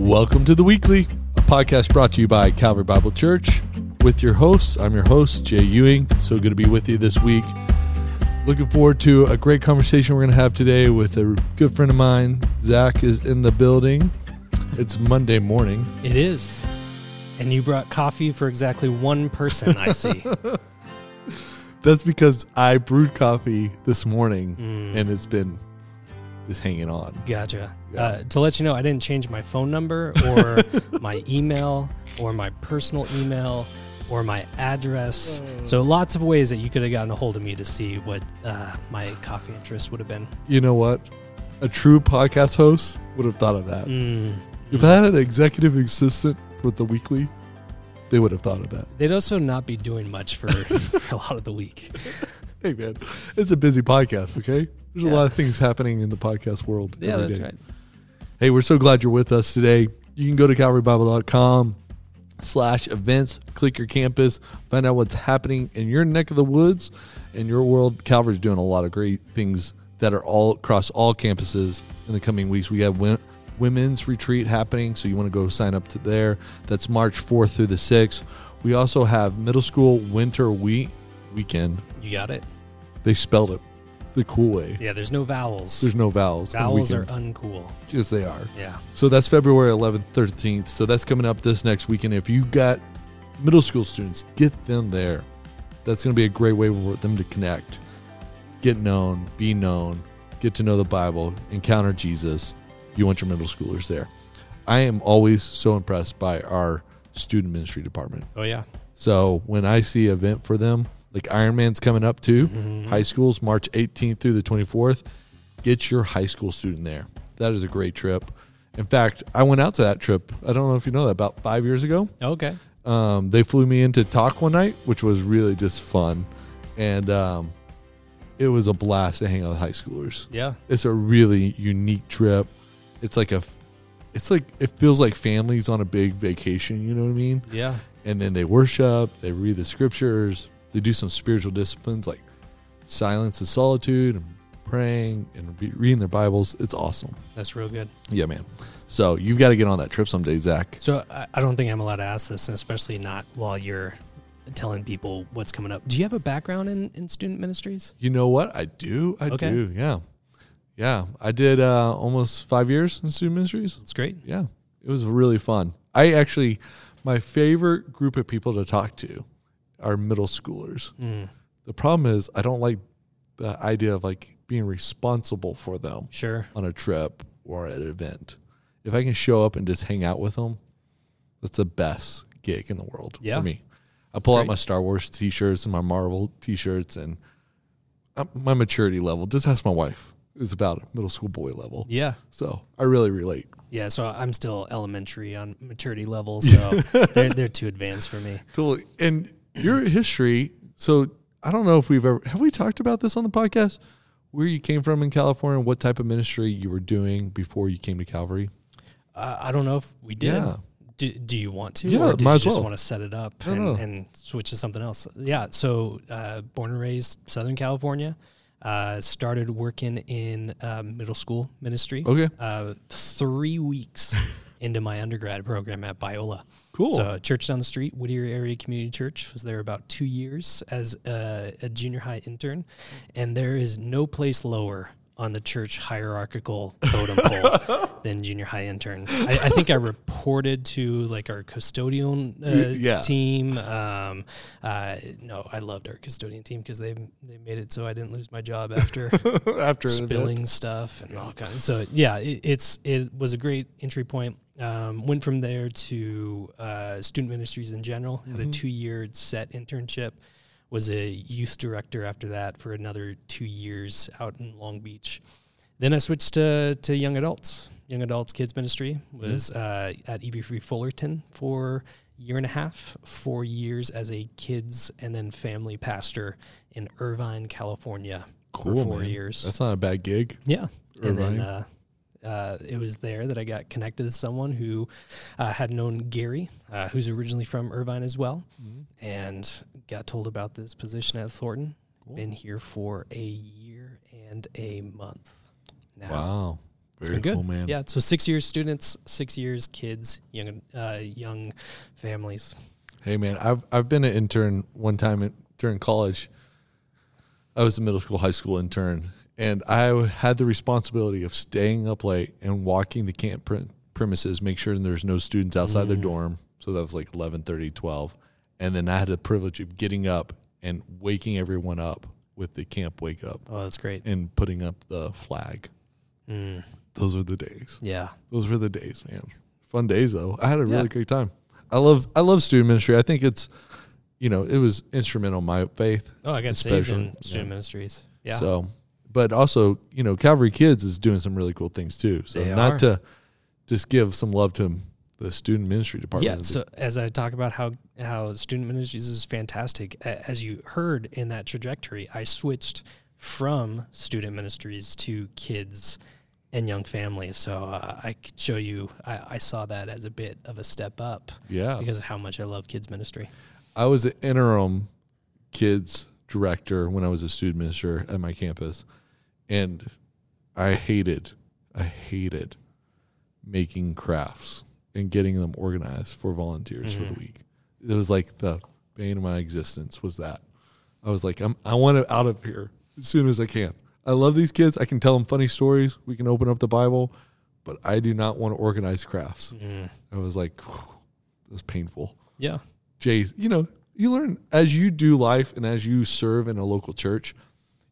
Welcome to the Weekly, a podcast brought to you by Calvary Bible Church. With your hosts, I'm your host, Jay Ewing. So good to be with you this week. Looking forward to a great conversation we're going to have today with a good friend of mine. Zach is in the building. It's Monday morning. It is. And you brought coffee for exactly one person, I see. That's because I brewed coffee this morning Mm. and it's been just hanging on. Gotcha. Yeah. Uh, to let you know, I didn't change my phone number or my email or my personal email or my address. So lots of ways that you could have gotten a hold of me to see what uh, my coffee interest would have been. You know what? A true podcast host would have thought of that. Mm. If I had an executive assistant for the weekly, they would have thought of that. They'd also not be doing much for, for a lot of the week. Hey man, it's a busy podcast, okay? There's a lot of things happening in the podcast world. Yeah, every that's day. right. Hey, we're so glad you're with us today. You can go to calvarybible.com slash events, click your campus, find out what's happening in your neck of the woods, in your world. Calvary's doing a lot of great things that are all across all campuses in the coming weeks. We have win- women's retreat happening, so you want to go sign up to there. That's March 4th through the 6th. We also have middle school winter week weekend. You got it? They spelled it the cool way. Yeah, there's no vowels. There's no vowels. vowels are uncool. Yes, they are. Yeah. So that's February 11th, 13th. So that's coming up this next weekend. If you got middle school students, get them there. That's going to be a great way for them to connect, get known, be known, get to know the Bible, encounter Jesus. You want your middle schoolers there. I am always so impressed by our student ministry department. Oh, yeah. So when I see an event for them, like Ironman's coming up too, Mhm. high schools, March 18th through the 24th. Get your high school student there. That is a great trip. In fact, I went out to that trip. I don't know if you know that, about five years ago. Okay. Um, they flew me into talk one night, which was really just fun. And um, it was a blast to hang out with high schoolers. Yeah. It's a really unique trip. It's like a, it's like, it feels like families on a big vacation. You know what I mean? Yeah. and then they worship, they read the scriptures, they do some spiritual disciplines like silence and solitude and praying and be- reading their Bibles. It's awesome. That's real good. Yeah, man. So you've got to get on that trip someday, Zach. So I, I don't think I'm allowed to ask this, and especially not while you're telling people what's coming up. Do you have a background in, in student ministries? You know what? I do. I Okay. do. Yeah. Yeah. I did uh, almost five years in student ministries. It's great. Yeah. It was really fun. I actually, my favorite group of people to talk to are middle schoolers. Mm, The problem is I don't like the idea of like being responsible for them sure. on a trip or at an event. If I can show up and just hang out with them, that's the best gig in the world Yeah. for me. I pull out my Star Wars t-shirts and my Marvel t-shirts and uh, my maturity level. Just ask my wife. Is about a middle school boy level. Yeah. So I really relate. Yeah. So I'm still elementary on maturity level, so they're, they're too advanced for me. Totally. And your history. So I don't know if we've ever have we talked about this on the podcast. Where you came from in California, what type of ministry you were doing before you came to Calvary? Uh, I don't know if we did. Yeah. Do, do you want to? Yeah, or did might you as just well. want to set it up and, and switch to something else? Yeah. So, uh, born and raised Southern California, uh, started working in uh, middle school ministry. Okay, Uh, three weeks into my undergrad program at Biola. Cool. So, church down the street, Whittier Area Community Church, was there about two years as a, a junior high intern, mm. and there is no place lower on the church hierarchical totem pole than junior high intern. I, I think I reported to like our custodian uh, Yeah. team. Um, uh, no, I loved our custodian team because they they made it so I didn't lose my job after After spilling stuff and all kinds. So yeah, it, it's it was a great entry point. Um, went from there to uh, student ministries in general. Had a Mhm. two year set internship. Was a youth director after that for another two years out in Long Beach. Then I switched to to young adults. Young adults kids ministry was uh, at EV Free Fullerton for a year and a half, four years as a kids and then family pastor in Irvine, California Cool, for four man. years. That's not a bad gig. Yeah. And then uh, uh, it was there that I got connected to someone who uh, had known Gary, uh, who's originally from Irvine as well, and got told about this position at Thornton. Cool. Been here for a year and a month now. Wow. It's Very been good. cool, man. Yeah. So six years students, six years kids, young uh, young families. Hey man, I've I've been an intern one time in, during college. I was a middle school, high school intern, and I had the responsibility of staying up late and walking the camp pre- premises, make sure there's no students outside their Mm. dorm. So that was like 11, 12. And then I had the privilege of getting up and waking everyone up with the camp wake up Oh, that's great. and putting up the flag. Mm, Those were the days. yeah. Those were the days, man. Fun days though. I had a really Yeah. great time. I love I love student ministry. I think it's you know, it was instrumental in my faith. Oh, I got saved Especially- in student yeah. ministries. Yeah. So but also, you know, Calvary Kids is doing some really cool things too. So They not are. to just give some love to the student ministry department. Yeah. So as I talk about how how student ministries is fantastic, as you heard in that trajectory, I switched from student ministries to kids and young families. So uh, I could show you. I, I saw that as a bit of a step up yeah. because of how much I love kids ministry. I was an interim kids director when I was a student minister at my campus. And I hated, I hated making crafts and getting them organized for volunteers for the Mhm. week. It was like the bane of my existence was that. I was like, I'm, I want it out of here as soon as I can. I love these kids. I can tell them funny stories. We can open up the Bible, but I do not want to organize crafts. Mm. I was like, it was painful. Yeah. Jay's, you know, you learn as you do life and as you serve in a local church,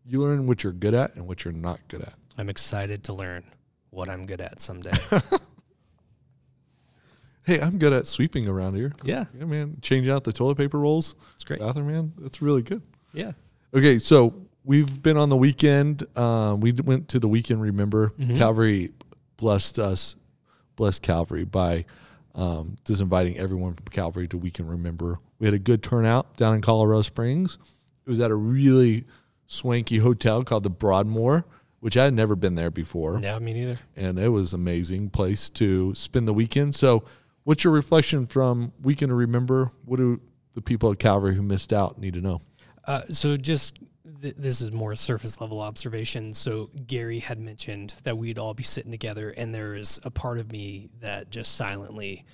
you learn what you're good at and what you're not good at. I'm excited to learn what I'm good at someday. Hey, I'm good at sweeping around here. yeah. Yeah, man. Changing out the toilet paper rolls, It's great. bathroom, man. That's really good. Yeah. Okay, so we've been on the weekend. Um, we went to the weekend. Remember, Mhm. Calvary blessed us, blessed Calvary by um, just inviting everyone from Calvary to Weekend Remember. We had a good turnout down in Colorado Springs. It was at a really swanky hotel called the Broadmoor, which I had never been there before, Yeah, me neither. and it was amazing place to spend the weekend. So, what's your reflection from Weekend to Remember? What do the people at Calvary who missed out need to know? Uh, so just th- this is more surface level observation. So Gary had mentioned that we'd all be sitting together, and there is a part of me that just silently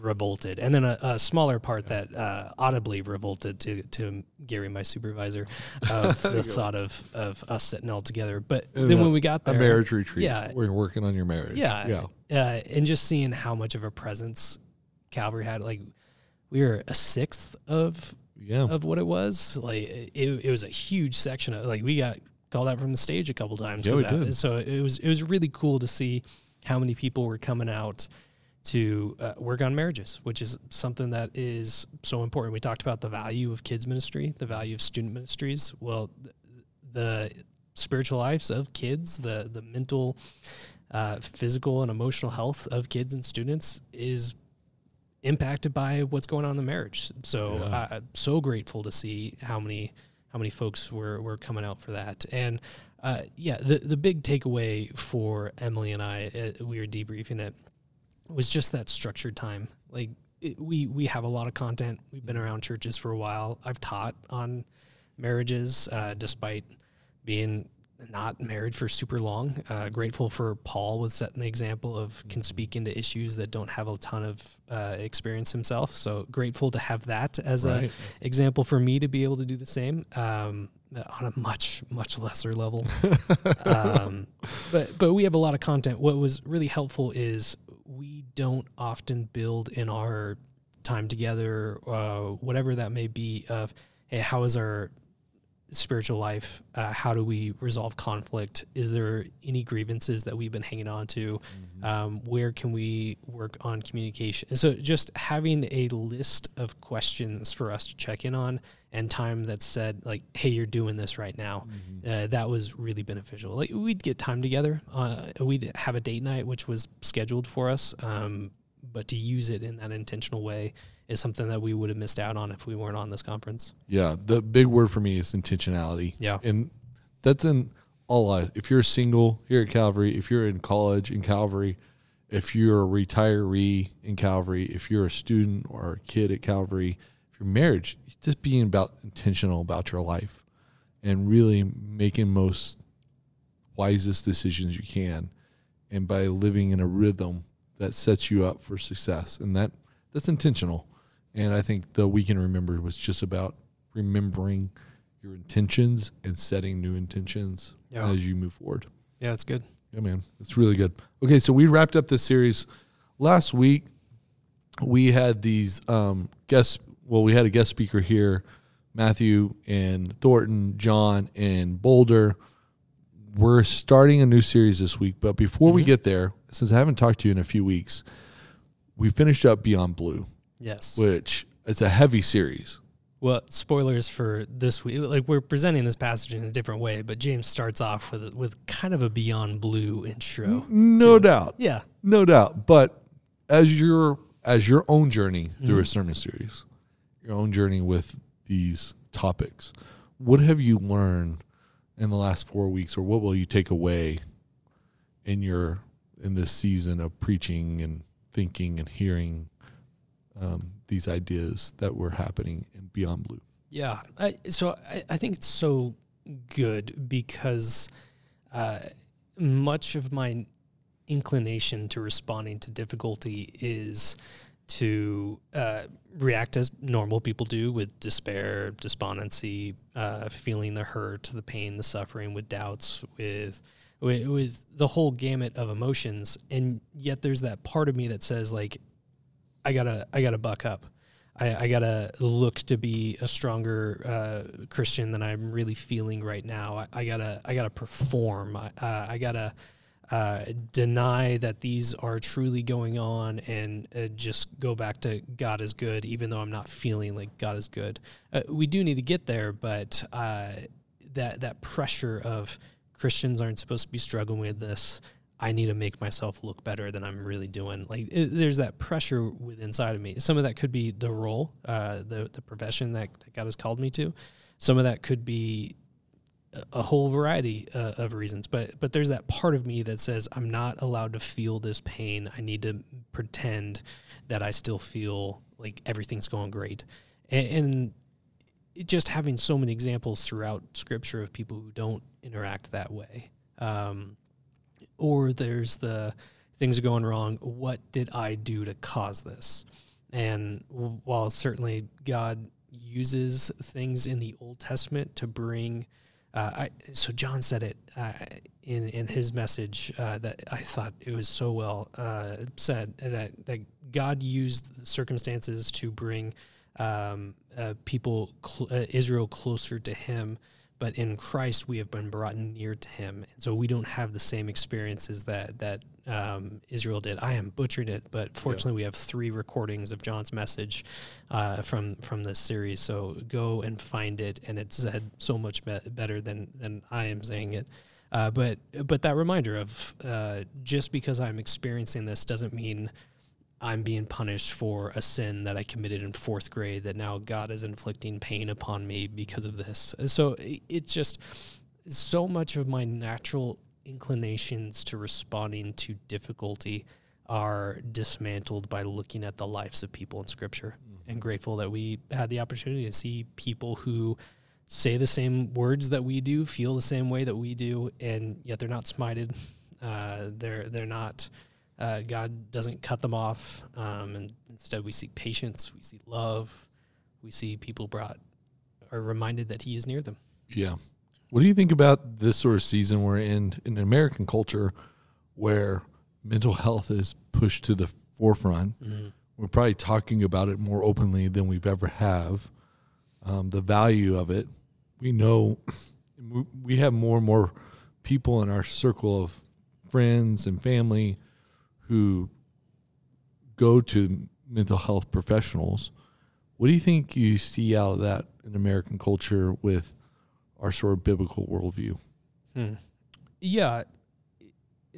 revolted, and then a, a smaller part that uh, audibly revolted to to Gary, my supervisor, of the thought of of us sitting all together. But In then a- when we got there, a marriage retreat. Yeah. where you're working on your marriage. yeah, yeah. uh, and just seeing how much of a presence Calvary had, like we were a sixth of Yeah. of what it was. Like it, it was a huge section of like we got called out from the stage a couple times. Yeah, we that- did. So it was it was really cool to see how many people were coming out to uh, work on marriages, which is something that is so important. We talked about the value of kids ministry, the value of student ministries. Well, th- the spiritual lives of kids, the the mental, uh, physical, and emotional health of kids and students is impacted by what's going on in the marriage. So Yeah. I'm so grateful to see how many how many folks were were coming out for that. And uh, yeah, the the big takeaway for Emily and I, uh, we were debriefing it, was just that structured time. Like it, we we have a lot of content. We've been around churches for a while. I've taught on marriages, uh, despite being not married for super long. Uh, grateful for Paul with setting the example of can speak into issues that don't have a ton of uh, experience himself. So grateful to have that as a example for me to be able to do the same um, on a much much lesser level. um, but but we have a lot of content. What was really helpful is we don't often build in our time together, uh, whatever that may be. Of hey, how is our spiritual life? Uh, how do we resolve conflict? Is there any grievances that we've been hanging on to? Um, where can we work on communication? So just having a list of questions for us to check in on and time that said like, hey, you're doing this right now. Uh, that was really beneficial. Like we'd get time together. Uh, we'd have a date night, which was scheduled for us. Um, but to use it in that intentional way is something that we would have missed out on if we weren't on this conference. Yeah, the big word for me is intentionality. Yeah. And that's in all life. If you're single here at Calvary, if you're in college in Calvary, if you're a retiree in Calvary, if you're a student or a kid at Calvary, if you're married, just being about intentional about your life and really making most wisest decisions you can and by living in a rhythm that sets you up for success. And that that's intentional. And I think the weekend remember was just about remembering your intentions and setting new intentions Yeah. as you move forward. Yeah, it's good. Yeah, man, it's really good. Okay, so we wrapped up this series last week. We had these um, guests. Well, we had a guest speaker here, Matthew and Thornton, John and Boulder. We're starting a new series this week, but before we Mhm. get there, since I haven't talked to you in a few weeks, we finished up Beyond Blue, Yes. which is a heavy series. Well, spoilers for this week. Like we're presenting this passage in a different way, but James starts off with with kind of a beyond blue intro. No to- doubt. Yeah. No doubt. But as your as your own journey through a Mhm. sermon series, your own journey with these topics, what have you learned in the last four weeks, or what will you take away in your in this season of preaching and thinking and hearing um, these ideas that were happening in Beyond Blue? Yeah. I, so I, I think it's so good because uh, much of my inclination to responding to difficulty is to uh, react as normal people do with despair, despondency, uh, feeling the hurt, the pain, the suffering, with doubts, with, with with the whole gamut of emotions. And yet, there's that part of me that says, like, I gotta, I gotta buck up. I, I gotta look to be a stronger uh, Christian than I'm really feeling right now. I, I gotta I gotta perform. I, uh, I gotta uh, deny that these are truly going on and uh, just go back to God is good, even though I'm not feeling like God is good. Uh, we do need to get there, but uh, that that pressure of Christians aren't supposed to be struggling with this. I need to make myself look better than I'm really doing. Like it, there's that pressure within inside of me. Some of that could be the role, uh, the the profession that, that God has called me to. Some of that could be a- whole variety uh, of reasons. But but there's that part of me that says I'm not allowed to feel this pain. I need to pretend that I still feel like everything's going great, and. and just having so many examples throughout scripture of people who don't interact that way um, or there's the things are going wrong. What did I do to cause this? And while certainly God uses things in the Old Testament to bring, uh, I, so John said it uh, in in his message uh, that I thought it was so well uh, said that that God used circumstances to bring um, uh, people cl- uh, Israel closer to Him but in Christ we have been brought near to Him, and so we don't have the same experiences that that um, Israel did. I am butchering it, but fortunately we have three recordings of John's message uh, from from this series. So go and find it, and it's said so much be- better than than I am saying it. Uh, but but that reminder of uh, just because I'm experiencing this doesn't mean I'm being punished for a sin that I committed in fourth grade that now God is inflicting pain upon me because of this. So i- it's just so much of my natural inclinations to responding to difficulty are dismantled by looking at the lives of people in scripture and grateful that we had the opportunity to see people who say the same words that we do, feel the same way that we do, and yet they're not smited. Uh, they're they're not uh, God doesn't cut them off, um, and instead we see patience, we see love, we see people brought are reminded that He is near them. Yeah. What do you think about this sort of season we're in in American culture where mental health is pushed to the forefront? We're probably talking about it more openly than we've ever have. Um, the value of it, we know we have more and more people in our circle of friends and family who go to mental health professionals. What do you think you see out of that in American culture with our sort of biblical worldview? Hmm. Yeah.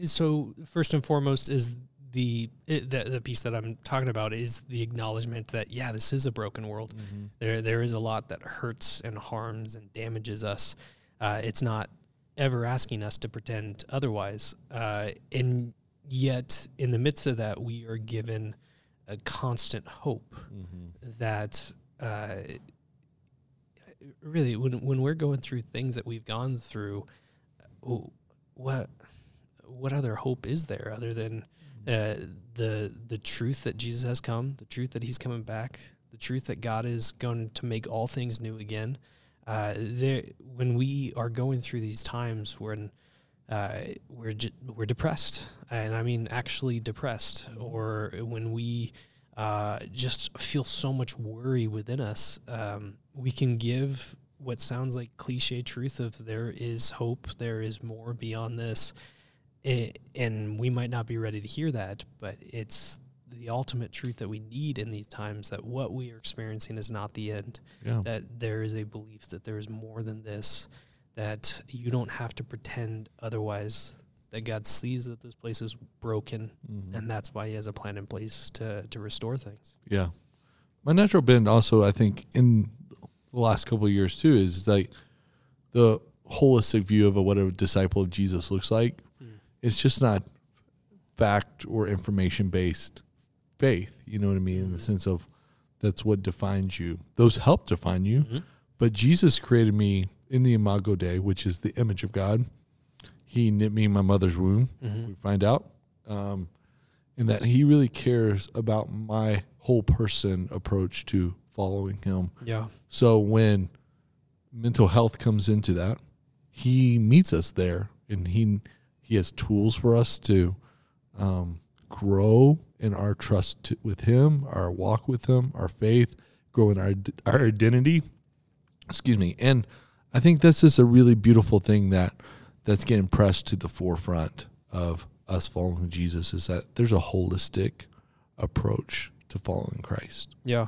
So first and foremost is the, the the piece that I'm talking about is the acknowledgement that yeah, this is a broken world. There there is a lot that hurts and harms and damages us. Uh, it's not ever asking us to pretend otherwise. Uh, and yet, in the midst of that, we are given a constant hope that uh, really when when we're going through things that we've gone through, uh, what what other hope is there other than uh, the the truth that Jesus has come, the truth that He's coming back, the truth that God is going to make all things new again. Uh, there, when we are going through these times when uh, we're we're depressed, and I mean actually depressed, or when we uh, just feel so much worry within us, um, we can give what sounds like cliche truth of there is hope, there is more beyond this, it, and we might not be ready to hear that, but it's the ultimate truth that we need in these times that what we are experiencing is not the end. Yeah. that there is a belief that there is more than this, that you don't have to pretend otherwise, that God sees that this place is broken, Mhm. and that's why He has a plan in place to, to restore things. Yeah. My natural bend also, I think, in the last couple of years too, is like the holistic view of what a disciple of Jesus looks like. Mm. It's just not fact or information based faith. You know what I mean? In the sense of that's what defines you. Those help define you. Mhm. But Jesus created me in the imago Dei, which is the image of God. He knit me in my mother's womb Mhm. we find out um, in that he really cares about my whole person approach to following him Yeah. so when mental health comes into that he meets us there and he he has tools for us to um, grow in our trust to, with him our walk with him our faith grow in our our identity excuse me and i think that's just a really beautiful thing that that's getting pressed to the forefront of us following jesus is that there's a holistic approach to following christ Yeah.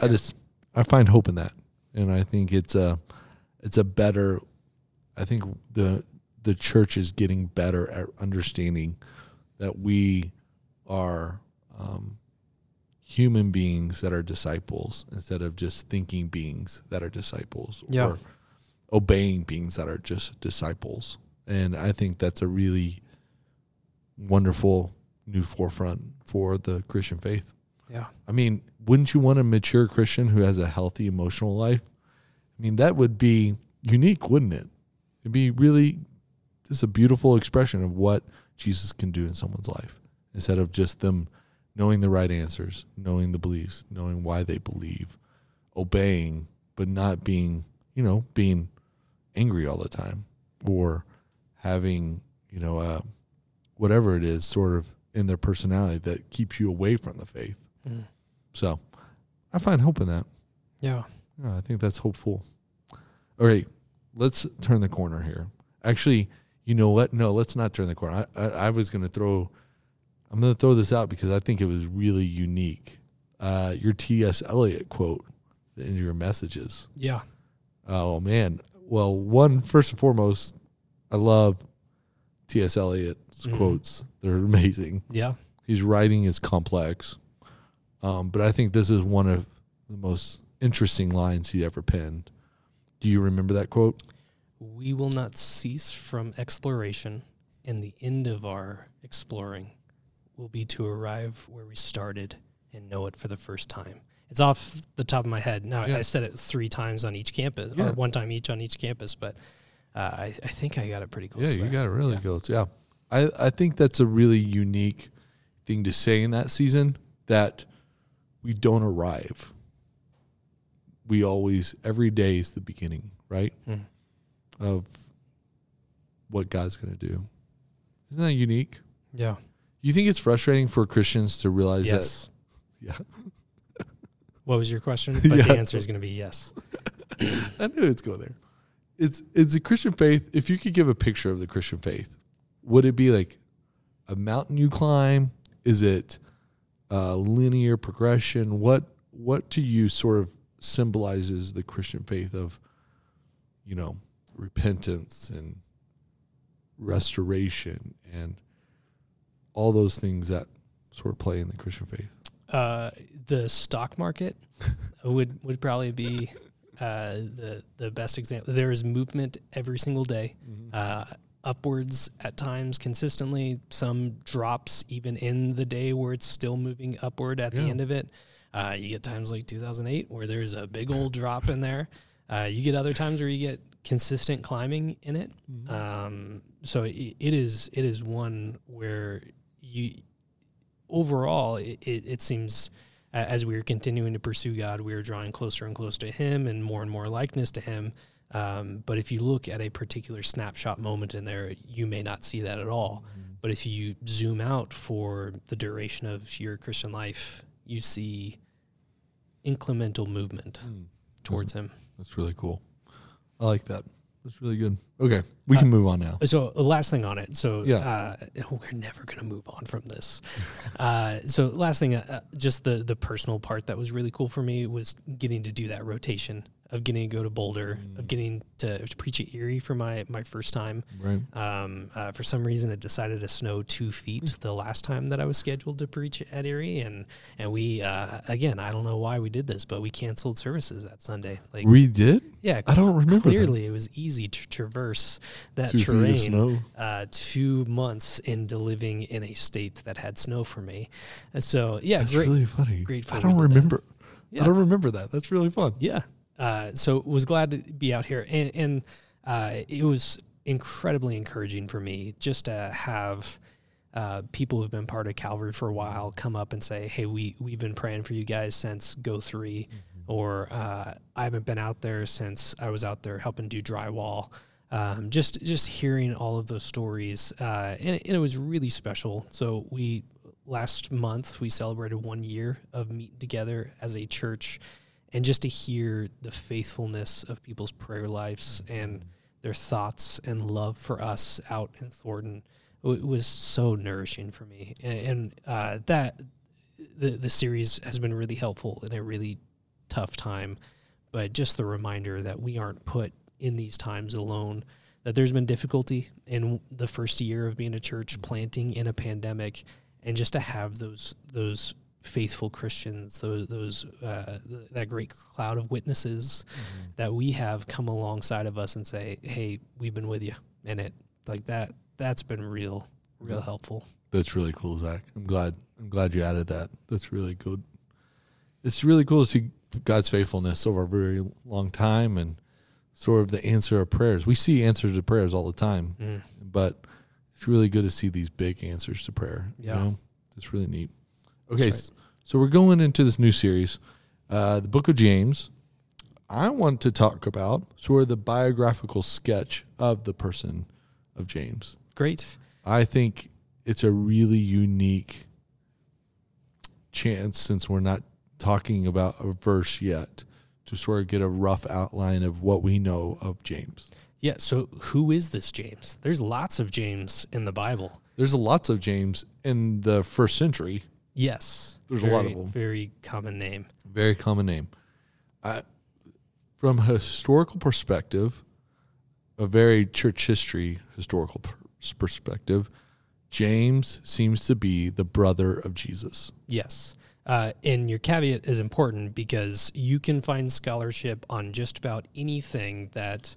I just I find hope in that, and I think it's a it's a better. I think the the church is getting better at understanding that we are um, human beings that are disciples instead of just thinking beings that are disciples Yeah. or obeying beings that are just disciples. And I think that's a really wonderful new forefront for the Christian faith. Yeah. I mean, wouldn't you want a mature Christian who has a healthy emotional life? I mean, that would be unique, wouldn't it? It'd be really just a beautiful expression of what Jesus can do in someone's life instead of just them knowing the right answers, knowing the beliefs, knowing why they believe, obeying, but not being, you know, being angry all the time or having, you know, uh, whatever it is sort of in their personality that keeps you away from the faith. Mm. So I find hope in that. Yeah. Yeah, I think that's hopeful. All right, let's turn the corner here. Actually, you know what? No, let's not turn the corner. I, I, I was going to throw, I'm going to throw this out because I think it was really unique. Uh, your T.S. Eliot quote in your messages. Yeah. Oh, man. Well, one, first and foremost, I love T.S. Eliot's Mhm. quotes. They're amazing Yeah. his writing is complex, um, but I think this is one of the most interesting lines he ever penned. Do you remember that quote? We will not cease from exploration, and the end of our exploring will be to arrive where we started and know it for the first time. It's off the top of my head. Now, Yeah. I said it three times on each campus, Yeah. or one time each on each campus, but uh, I, I think I got it pretty close. yeah, you there. got it really Yeah. close. Yeah, I I think that's a really unique thing to say in that season that we don't arrive. We always every day is the beginning, right? Mm. Of what God's going to do. Isn't that unique? Yeah. You think it's frustrating for Christians to realize Yes. that? Yeah. What was your question? But Yeah. the answer is going to be yes. I knew it's go there. It's it's a Christian faith. If you could give a picture of the Christian faith, would it be like a mountain you climb? Is it a linear progression? What what to you sort of symbolizes the Christian faith of, you know, repentance and restoration and all those things that sort of play in the Christian faith. Uh, the stock market would would probably be uh, the the best example. There is movement every single day, uh, upwards at times consistently. Some drops even in the day where it's still moving upward at the end of it. Uh, you get times like 2008 where there's a big old drop in there. Uh, you get other times where you get consistent climbing in it. Mhm. Um, so it, it is it is one where you overall it, it, it seems as we are continuing to pursue God, we are drawing closer and closer to Him and more and more likeness to Him. Um, but if you look at a particular snapshot moment in there, you may not see that at all. But if you zoom out for the duration of your Christian life, you see incremental movement Mm. towards Him. That's really cool. I like that. That's really good. Okay, we can move on now. So the last thing on it. So Yeah. uh, we're never going to move on from this. uh, so last thing, uh, uh, just the the personal part that was really cool for me was getting to do that rotation of getting to go to Boulder, Mm. of getting to, to preach at Erie for my my first time. Right. Um, uh, for some reason, it decided to snow two feet the last time that I was scheduled to preach at Erie, and and we uh, again, I don't know why we did this, but we canceled services that Sunday. Like, We did. yeah, I don't remember. that. clearly it was easy to traverse that Two terrain snow. uh, two months into living in a state that had snow for me. And so, yeah, That's great. really funny. grateful I don't remember. Yeah. I don't remember that. That's really fun. yeah. Uh, so was glad to be out here. And, and uh, it was incredibly encouraging for me just to have uh, people who've been part of Calvary for a while come up and say, hey, we, we've been praying for you guys since Go 3 or uh, I haven't been out there since I was out there helping do drywall. Um, just just hearing all of those stories, uh, and, and it was really special. So we last month we celebrated one year of meeting together as a church, and just to hear the faithfulness of people's prayer lives and their thoughts and love for us out in Thornton, it was so nourishing for me. And, and uh, that the the series has been really helpful in a really tough time, but just the reminder that we aren't put in these times alone. That there's been difficulty in the first year of being a church planting in a pandemic, and just to have those those faithful Christians, those those uh, th- that great cloud of witnesses that we have come alongside of us and say, "Hey, we've been with you," in it like that. That's been real, real Yeah. helpful. That's really cool, Zach. I'm glad. I'm glad you added that. That's really good. It's really cool to see God's faithfulness over a very long time and sort of the answer of prayers. We see answers to prayers all the time, Mm. but it's really good to see these big answers to prayer. Yeah. You know? It's really neat. Okay, s- so we're going into this new series, uh, the Book of James. I want to talk about sort of the biographical sketch of the person of James. Great. I think it's a really unique chance since we're not talking about a verse yet to sort of get a rough outline of what we know of James. Yeah. So, who is this James? There's lots of James in the Bible. There's lots of James in the first century. Yes. There's a lot of them. Very common name. Very common name. I, from a historical perspective, a very church history historical per- perspective, James seems to be the brother of Jesus. Yes. Uh, and your caveat is important because you can find scholarship on just about anything that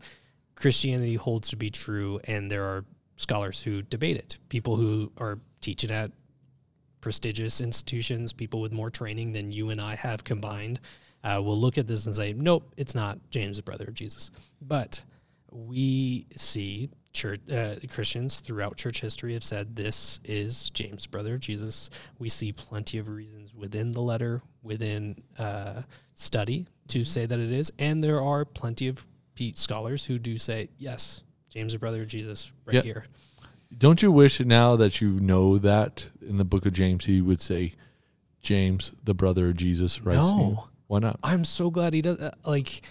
Christianity holds to be true, and there are scholars who debate it. People who are teaching at prestigious institutions, people with more training than you and I have combined, uh, will look at this and say, nope, it's not James, the brother of Jesus. But we see church uh, Christians throughout church history have said this is James, brother of Jesus. We see plenty of reasons within the letter, within uh, study, to say that it is, and there are plenty of scholars who do say yes, James, the brother of Jesus, right Yeah. here. Don't you wish now that you know that in the book of James he would say James, the brother of Jesus, right? No. Why not? I'm so glad he does. Uh, like,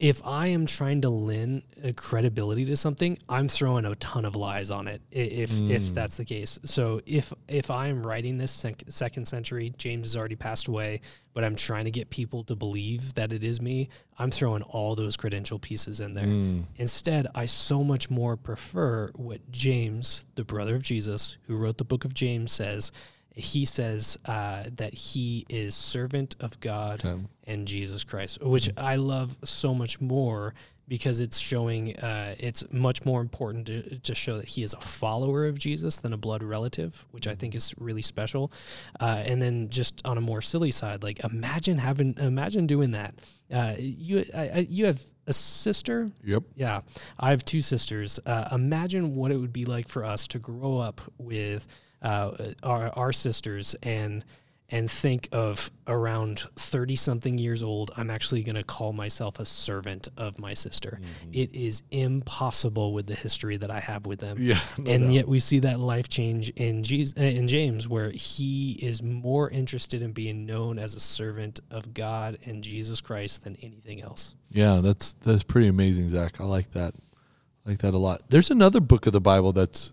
if I am trying to lend a credibility to something, I'm throwing a ton of lies on it. If if Mm. that's the case, so if if I am writing this sec- second century, James has already passed away, but I'm trying to get people to believe that it is me. I'm throwing all those credential pieces in there. Mm. Instead, I so much more prefer what James, the brother of Jesus, who wrote the book of James, says. He says uh, that he is servant of God Okay. and Jesus Christ, which I love so much more because it's showing uh, it's much more important to, to show that he is a follower of Jesus than a blood relative, which I think is really special. Uh, and then just on a more silly side, like imagine having imagine doing that. Uh, you I, I, you have a sister Yep. yeah, I have two sisters. Uh, imagine what it would be like for us to grow up with uh, our our sisters and and think of around thirty something years old. I'm actually going to call myself a servant of my sister. It is impossible with the history that I have with them. Yeah. no and doubt. yet we see that life change in Jesus, uh, in James, where he is more interested in being known as a servant of God and Jesus Christ than anything else. Yeah, that's that's pretty amazing, Zach. I like that. I like that a lot. There's another book of the Bible that's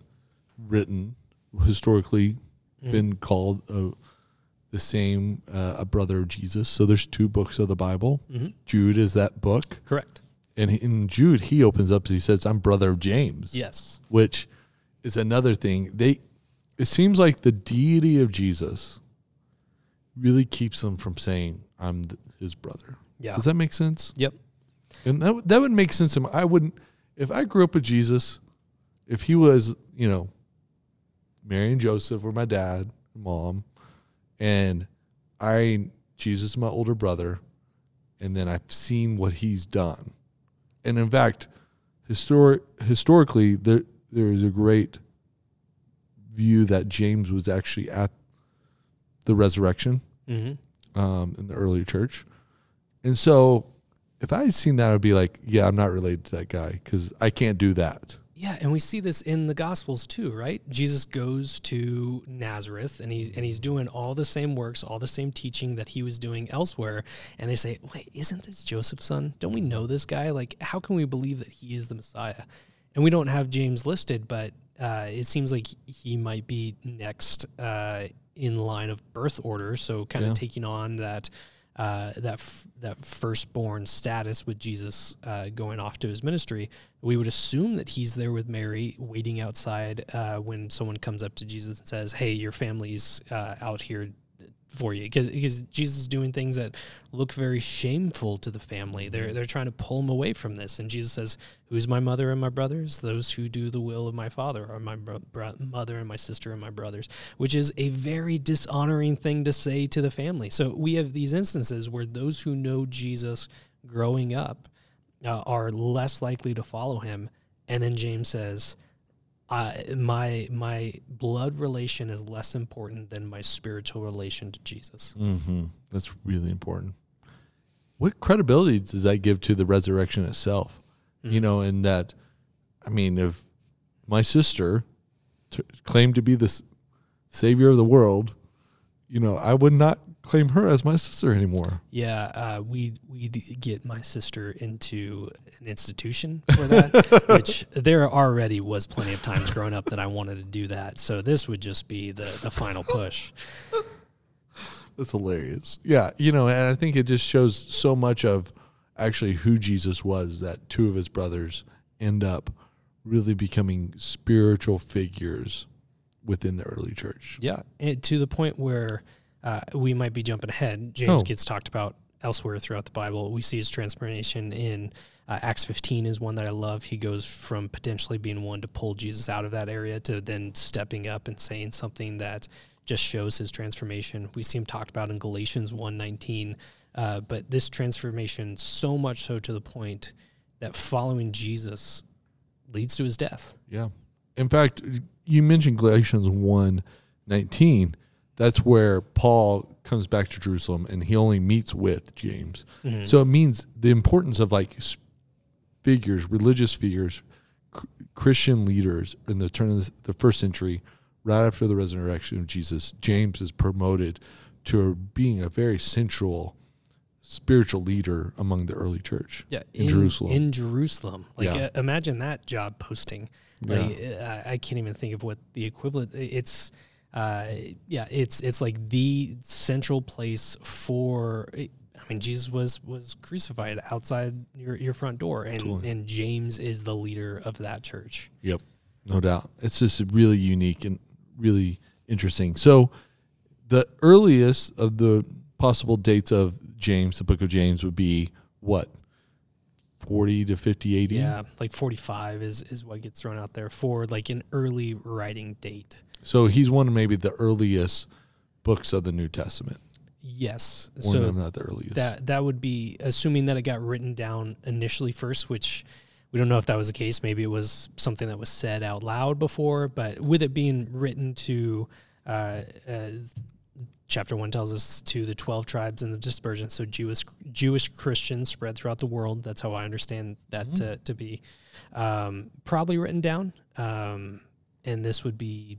written historically Mm. been called uh, the same uh, a brother of Jesus. So there's two books of the Bible. Mhm. Jude is that book, Correct. and in Jude he opens up. He says, "I'm brother of James," Yes. which is another thing. They it seems like the deity of Jesus really keeps them from saying, "I'm th- his brother." Yeah. Does that make sense? Yep. And that that would make sense to me. I wouldn't if I grew up with Jesus, if he was, you know, Mary and Joseph were my dad and mom, and I Jesus is my older brother, and then I've seen what he's done. And in fact, historic historically there there is a great view that James was actually at the resurrection Mm-hmm. um, in the early church. And so if I had seen that, I'd be like, yeah, I'm not related to that guy because I can't do that. Yeah, and we see this in the Gospels too, right? Jesus goes to Nazareth, and he's and he's doing all the same works, all the same teaching that he was doing elsewhere. And they say, "Wait, isn't this Joseph's son? Don't we know this guy? Like, how can we believe that he is the Messiah?" And we don't have James listed, but uh, it seems like he might be next uh, in line of birth order. So, kind of Yeah. taking on that uh, that f- that firstborn status with Jesus uh, going off to his ministry, we would assume that he's there with Mary, waiting outside uh, when someone comes up to Jesus and says, "Hey, your family's uh, out here for you," because Jesus is doing things that look very shameful to the family. They're they're trying to pull him away from this, and Jesus says, "Who's my mother and my brothers? Those who do the will of my Father are my bro- bro- mother and my sister and my brothers," which is a very dishonoring thing to say to the family. So we have these instances where those who know Jesus growing up uh, are less likely to follow him. And then James says, uh, "My my blood relation is less important than my spiritual relation to Jesus." Mm-hmm. That's really important. What credibility does that give to the resurrection itself? You know, in that, I mean, if my sister t- claimed to be the s- savior of the world, you know, I would not claim her as my sister anymore. Yeah, uh, we we get my sister into an institution for that, which there already was plenty of times growing up that I wanted to do that. So this would just be the the final push. That's hilarious. Yeah, you know, and I think it just shows so much of actually who Jesus was that two of his brothers end up really becoming spiritual figures within the early church. Yeah, and to the point where uh, we might be jumping ahead. James Oh. gets talked about elsewhere throughout the Bible. We see his transformation in uh, Acts 15 is one that I love. He goes from potentially being one to pull Jesus out of that area to then stepping up and saying something that just shows his transformation. We see him talked about in Galatians 1:19. Uh, but this transformation so much so to the point that following Jesus leads to his death. Yeah. In fact, you mentioned Galatians 1 19. That's where Paul comes back to Jerusalem and he only meets with James. Mhm. So it means the importance of like figures, religious figures, cr- Christian leaders in the turn of the, the first century, right after the resurrection of Jesus, James is promoted to being a very central spiritual leader among the early church. yeah, in Jerusalem. In Jerusalem, like Yeah. uh, imagine that job posting. Like uh, I can't even think of what the equivalent. It's uh, yeah, it's it's like the central place for. I mean, Jesus was was crucified outside your, your front door, and Totally. and James is the leader of that church. Yep, no doubt. It's just really unique and really interesting. So, the earliest of the possible dates of James, the book of James, would be what? 40 to 50 AD? Yeah, like 45 is is what gets thrown out there for like an early writing date. So he's one of maybe the earliest books of the New Testament. Yes. Or so no, not the earliest. that that would be assuming that it got written down initially first, which we don't know if that was the case. Maybe it was something that was said out loud before, but with it being written to uh, uh, chapter one tells us to the twelve tribes and the dispersion, so Jewish Jewish Christians spread throughout the world. That's how I understand that to, to be um, probably written down, um, and this would be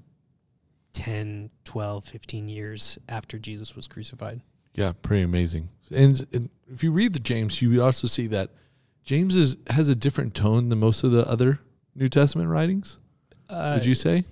10, 12, 15 years after Jesus was crucified. Yeah, pretty amazing. And, and if you read the James, you also see that James is, has a different tone than most of the other New Testament writings. Uh, would you say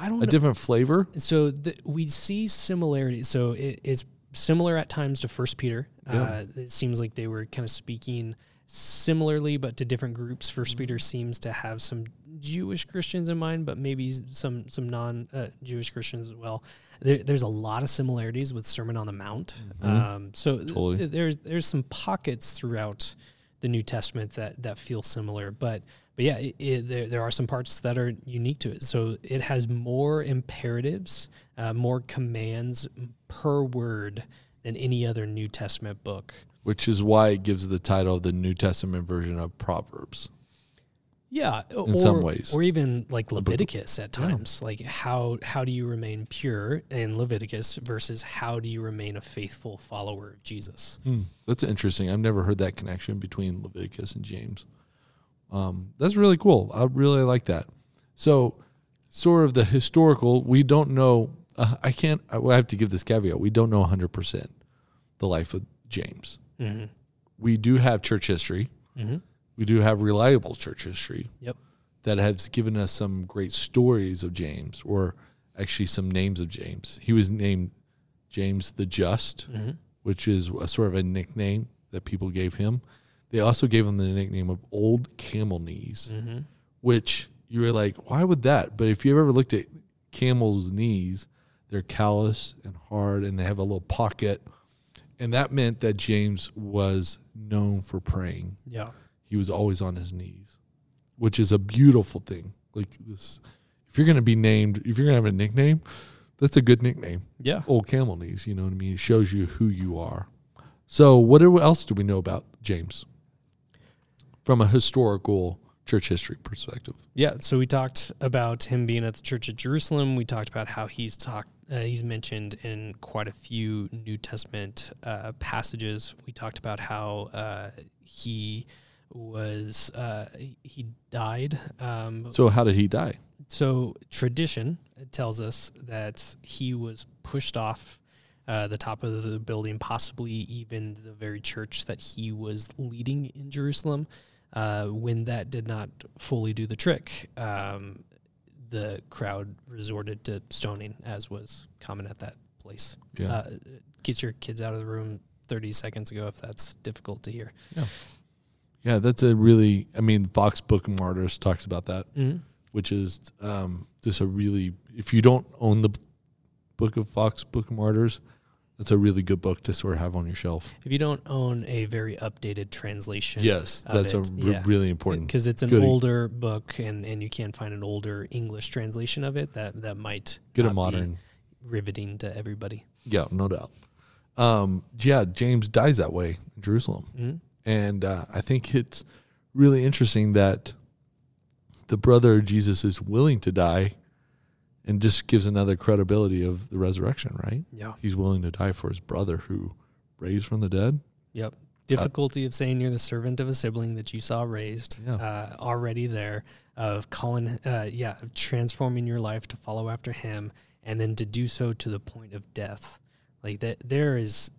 I don't a know. different flavor? so the, we see similarities. So it, it's similar at times to First Peter. Yeah. Uh, it seems like they were kind of speaking similarly, but to different groups. 1st Peter seems to have some Jewish Christians in mind, but maybe some some non uh, Jewish Christians as well. There, there's a lot of similarities with Sermon on the Mount. Um, so th- there's there's some pockets throughout the New Testament that that feel similar, but but yeah, it, it, there there are some parts that are unique to it. So it has more imperatives, uh, more commands per word than any other New Testament book. Which is why it gives the title of the New Testament version of Proverbs. Yeah, In some ways. or even like Leviticus at Yeah. times. Like how how do you remain pure in Leviticus versus how do you remain a faithful follower of Jesus? Hmm, that's interesting. I've never heard that connection between Leviticus and James. Um, that's really cool. I really like that. So, sort of the historical, we don't know. Uh, I can't. I I have to give this caveat. We don't know 100 percent the life of James. Mm-hmm. We do have church history. Mm-hmm. We do have reliable church history. Yep. That has given us some great stories of James, or actually some names of James. He was named James the Just Mm-hmm. which is a sort of a nickname that people gave him. They also gave him the nickname of Old Camel Knees, Mm-hmm. which you were like, why would that? But if you've ever looked at camels' knees, they're callous and hard, and they have a little pocket, and that meant that James was known for praying. Yeah. He was always on his knees, which is a beautiful thing. Like this, if you're gonna be named, if you're gonna have a nickname, that's a good nickname Yeah. old camel knees. You know what I mean? It shows you who you are. So, what else do we know about James from a historical church history perspective? Yeah, so we talked about him being at the Church of Jerusalem. We talked about how he's talked, uh, he's mentioned in quite a few New Testament uh, passages. We talked about how uh, he was uh, he died. Um, So, how did he die? so tradition tells us that he was pushed off uh, the top of the building, possibly even the very church that he was leading in Jerusalem. Uh, when that did not fully do the trick, um, the crowd resorted to stoning, as was common at that place. Yeah. Uh, get your kids out of the room 30 seconds ago if that's difficult to hear. yeah, Yeah, that's a really, I mean, Foxe Book of Martyrs talks about that, Mm-hmm. which is um, just a really, if you don't own the book of Foxe Book of Martyrs, that's a really good book to sort of have on your shelf. If you don't own a very updated translation, Yes, that's a it, re- yeah. really important. because it's an older book and, and you can't find an older English translation of it that that might Get a modern. riveting to everybody. Yeah, no doubt. Um, yeah, James dies that way in Jerusalem. Mm-hmm. And uh, I think it's really interesting that the brother Jesus is willing to die and just gives another credibility of the resurrection, right? Yeah. He's willing to die for his brother who raised from the dead. Yep. Difficulty of saying you're the servant of a sibling that you saw raised, Yeah. uh, already there, of calling, uh, yeah, of transforming your life to follow after him, and then to do so to the point of death. Like that, there is,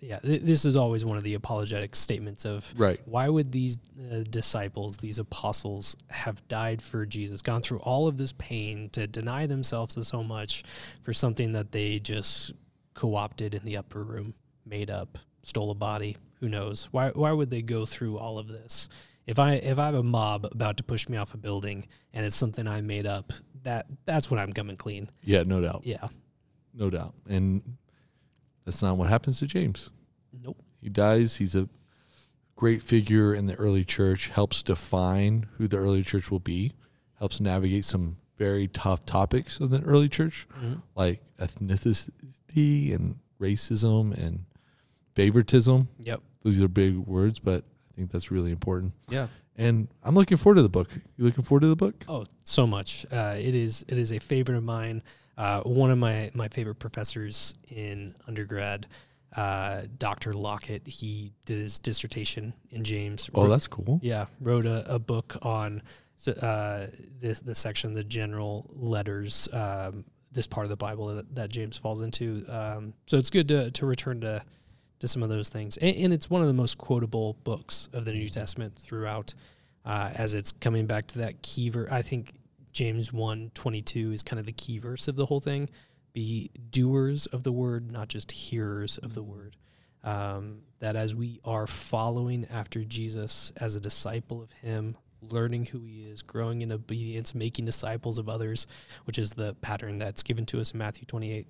yeah, th- this is always one of the apologetic statements of Right. why would these uh, disciples, these apostles, have died for Jesus, gone through all of this pain to deny themselves so much for something that they just co opted in the upper room, made up, stole a body? Who knows? Why, why would they go through all of this? If I if I have a mob about to push me off a building and it's something I made up, that that's when I'm coming clean. Yeah, no doubt. Yeah. no doubt. And that's not what happens to James. Nope. He dies. He's a great figure in the early church, helps define who the early church will be, helps navigate some very tough topics of the early church, Mhm. like ethnicity and racism and favoritism. Yep. Those are big words, but I think that's really important. Yeah. And I'm looking forward to the book. You looking forward to the book? Oh, so much. Uh, it is it is a favorite of mine. Uh, one of my my favorite professors in undergrad, uh, Dr. Lockett. He did his dissertation in James. Oh, that's cool. yeah. Wrote a, a book on uh, this the section, the general letters. Um, this part of the Bible that, that James falls into. Um, so it's good to to return to to some of those things, and, and it's one of the most quotable books of the New Testament throughout, uh, as it's coming back to that key verse. I think James 1, 22 is kind of the key verse of the whole thing. Be doers of the word, not just hearers of the word. Um, that as we are following after Jesus as a disciple of Him, learning who He is, growing in obedience, making disciples of others, which is the pattern that's given to us in Matthew 28,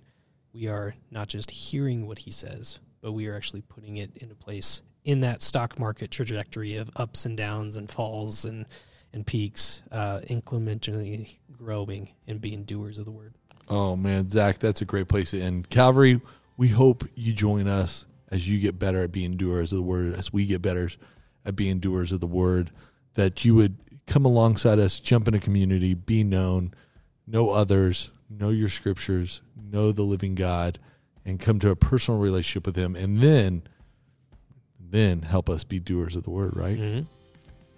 we are not just hearing what He says, but we are actually putting it into place in that stock market trajectory of ups and downs and falls and and peaks, uh, incrementally growing and being doers of the word. Oh man, Zach, that's a great place to end. Calvary, we hope you join us as you get better at being doers of the word, as we get better at being doers of the word, that you would come alongside us, jump in a community, be known, know others, know your scriptures, know the living God, and come to a personal relationship with him, and then then help us be doers of the word, right? Mm-hmm.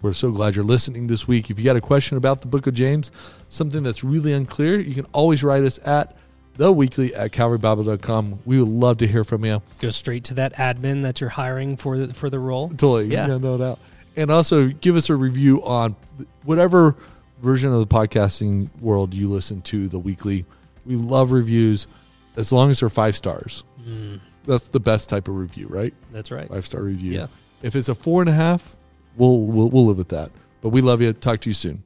We're so glad you're listening this week. If you got a question about the book of James, something that's really unclear, you can always write us at the weekly at calvarybible.com. We would love to hear from you. Go straight to that admin that you're hiring for the, for the role. Totally. Yeah. Yeah, no doubt. And also give us a review on whatever version of the podcasting world you listen to, the weekly. We love reviews as long as they're five stars. Mm, That's the best type of review, right? that's right. Five star review. Yeah. If it's a four and a half, we'll, we'll we'll live with that. But we love you. Talk to you soon.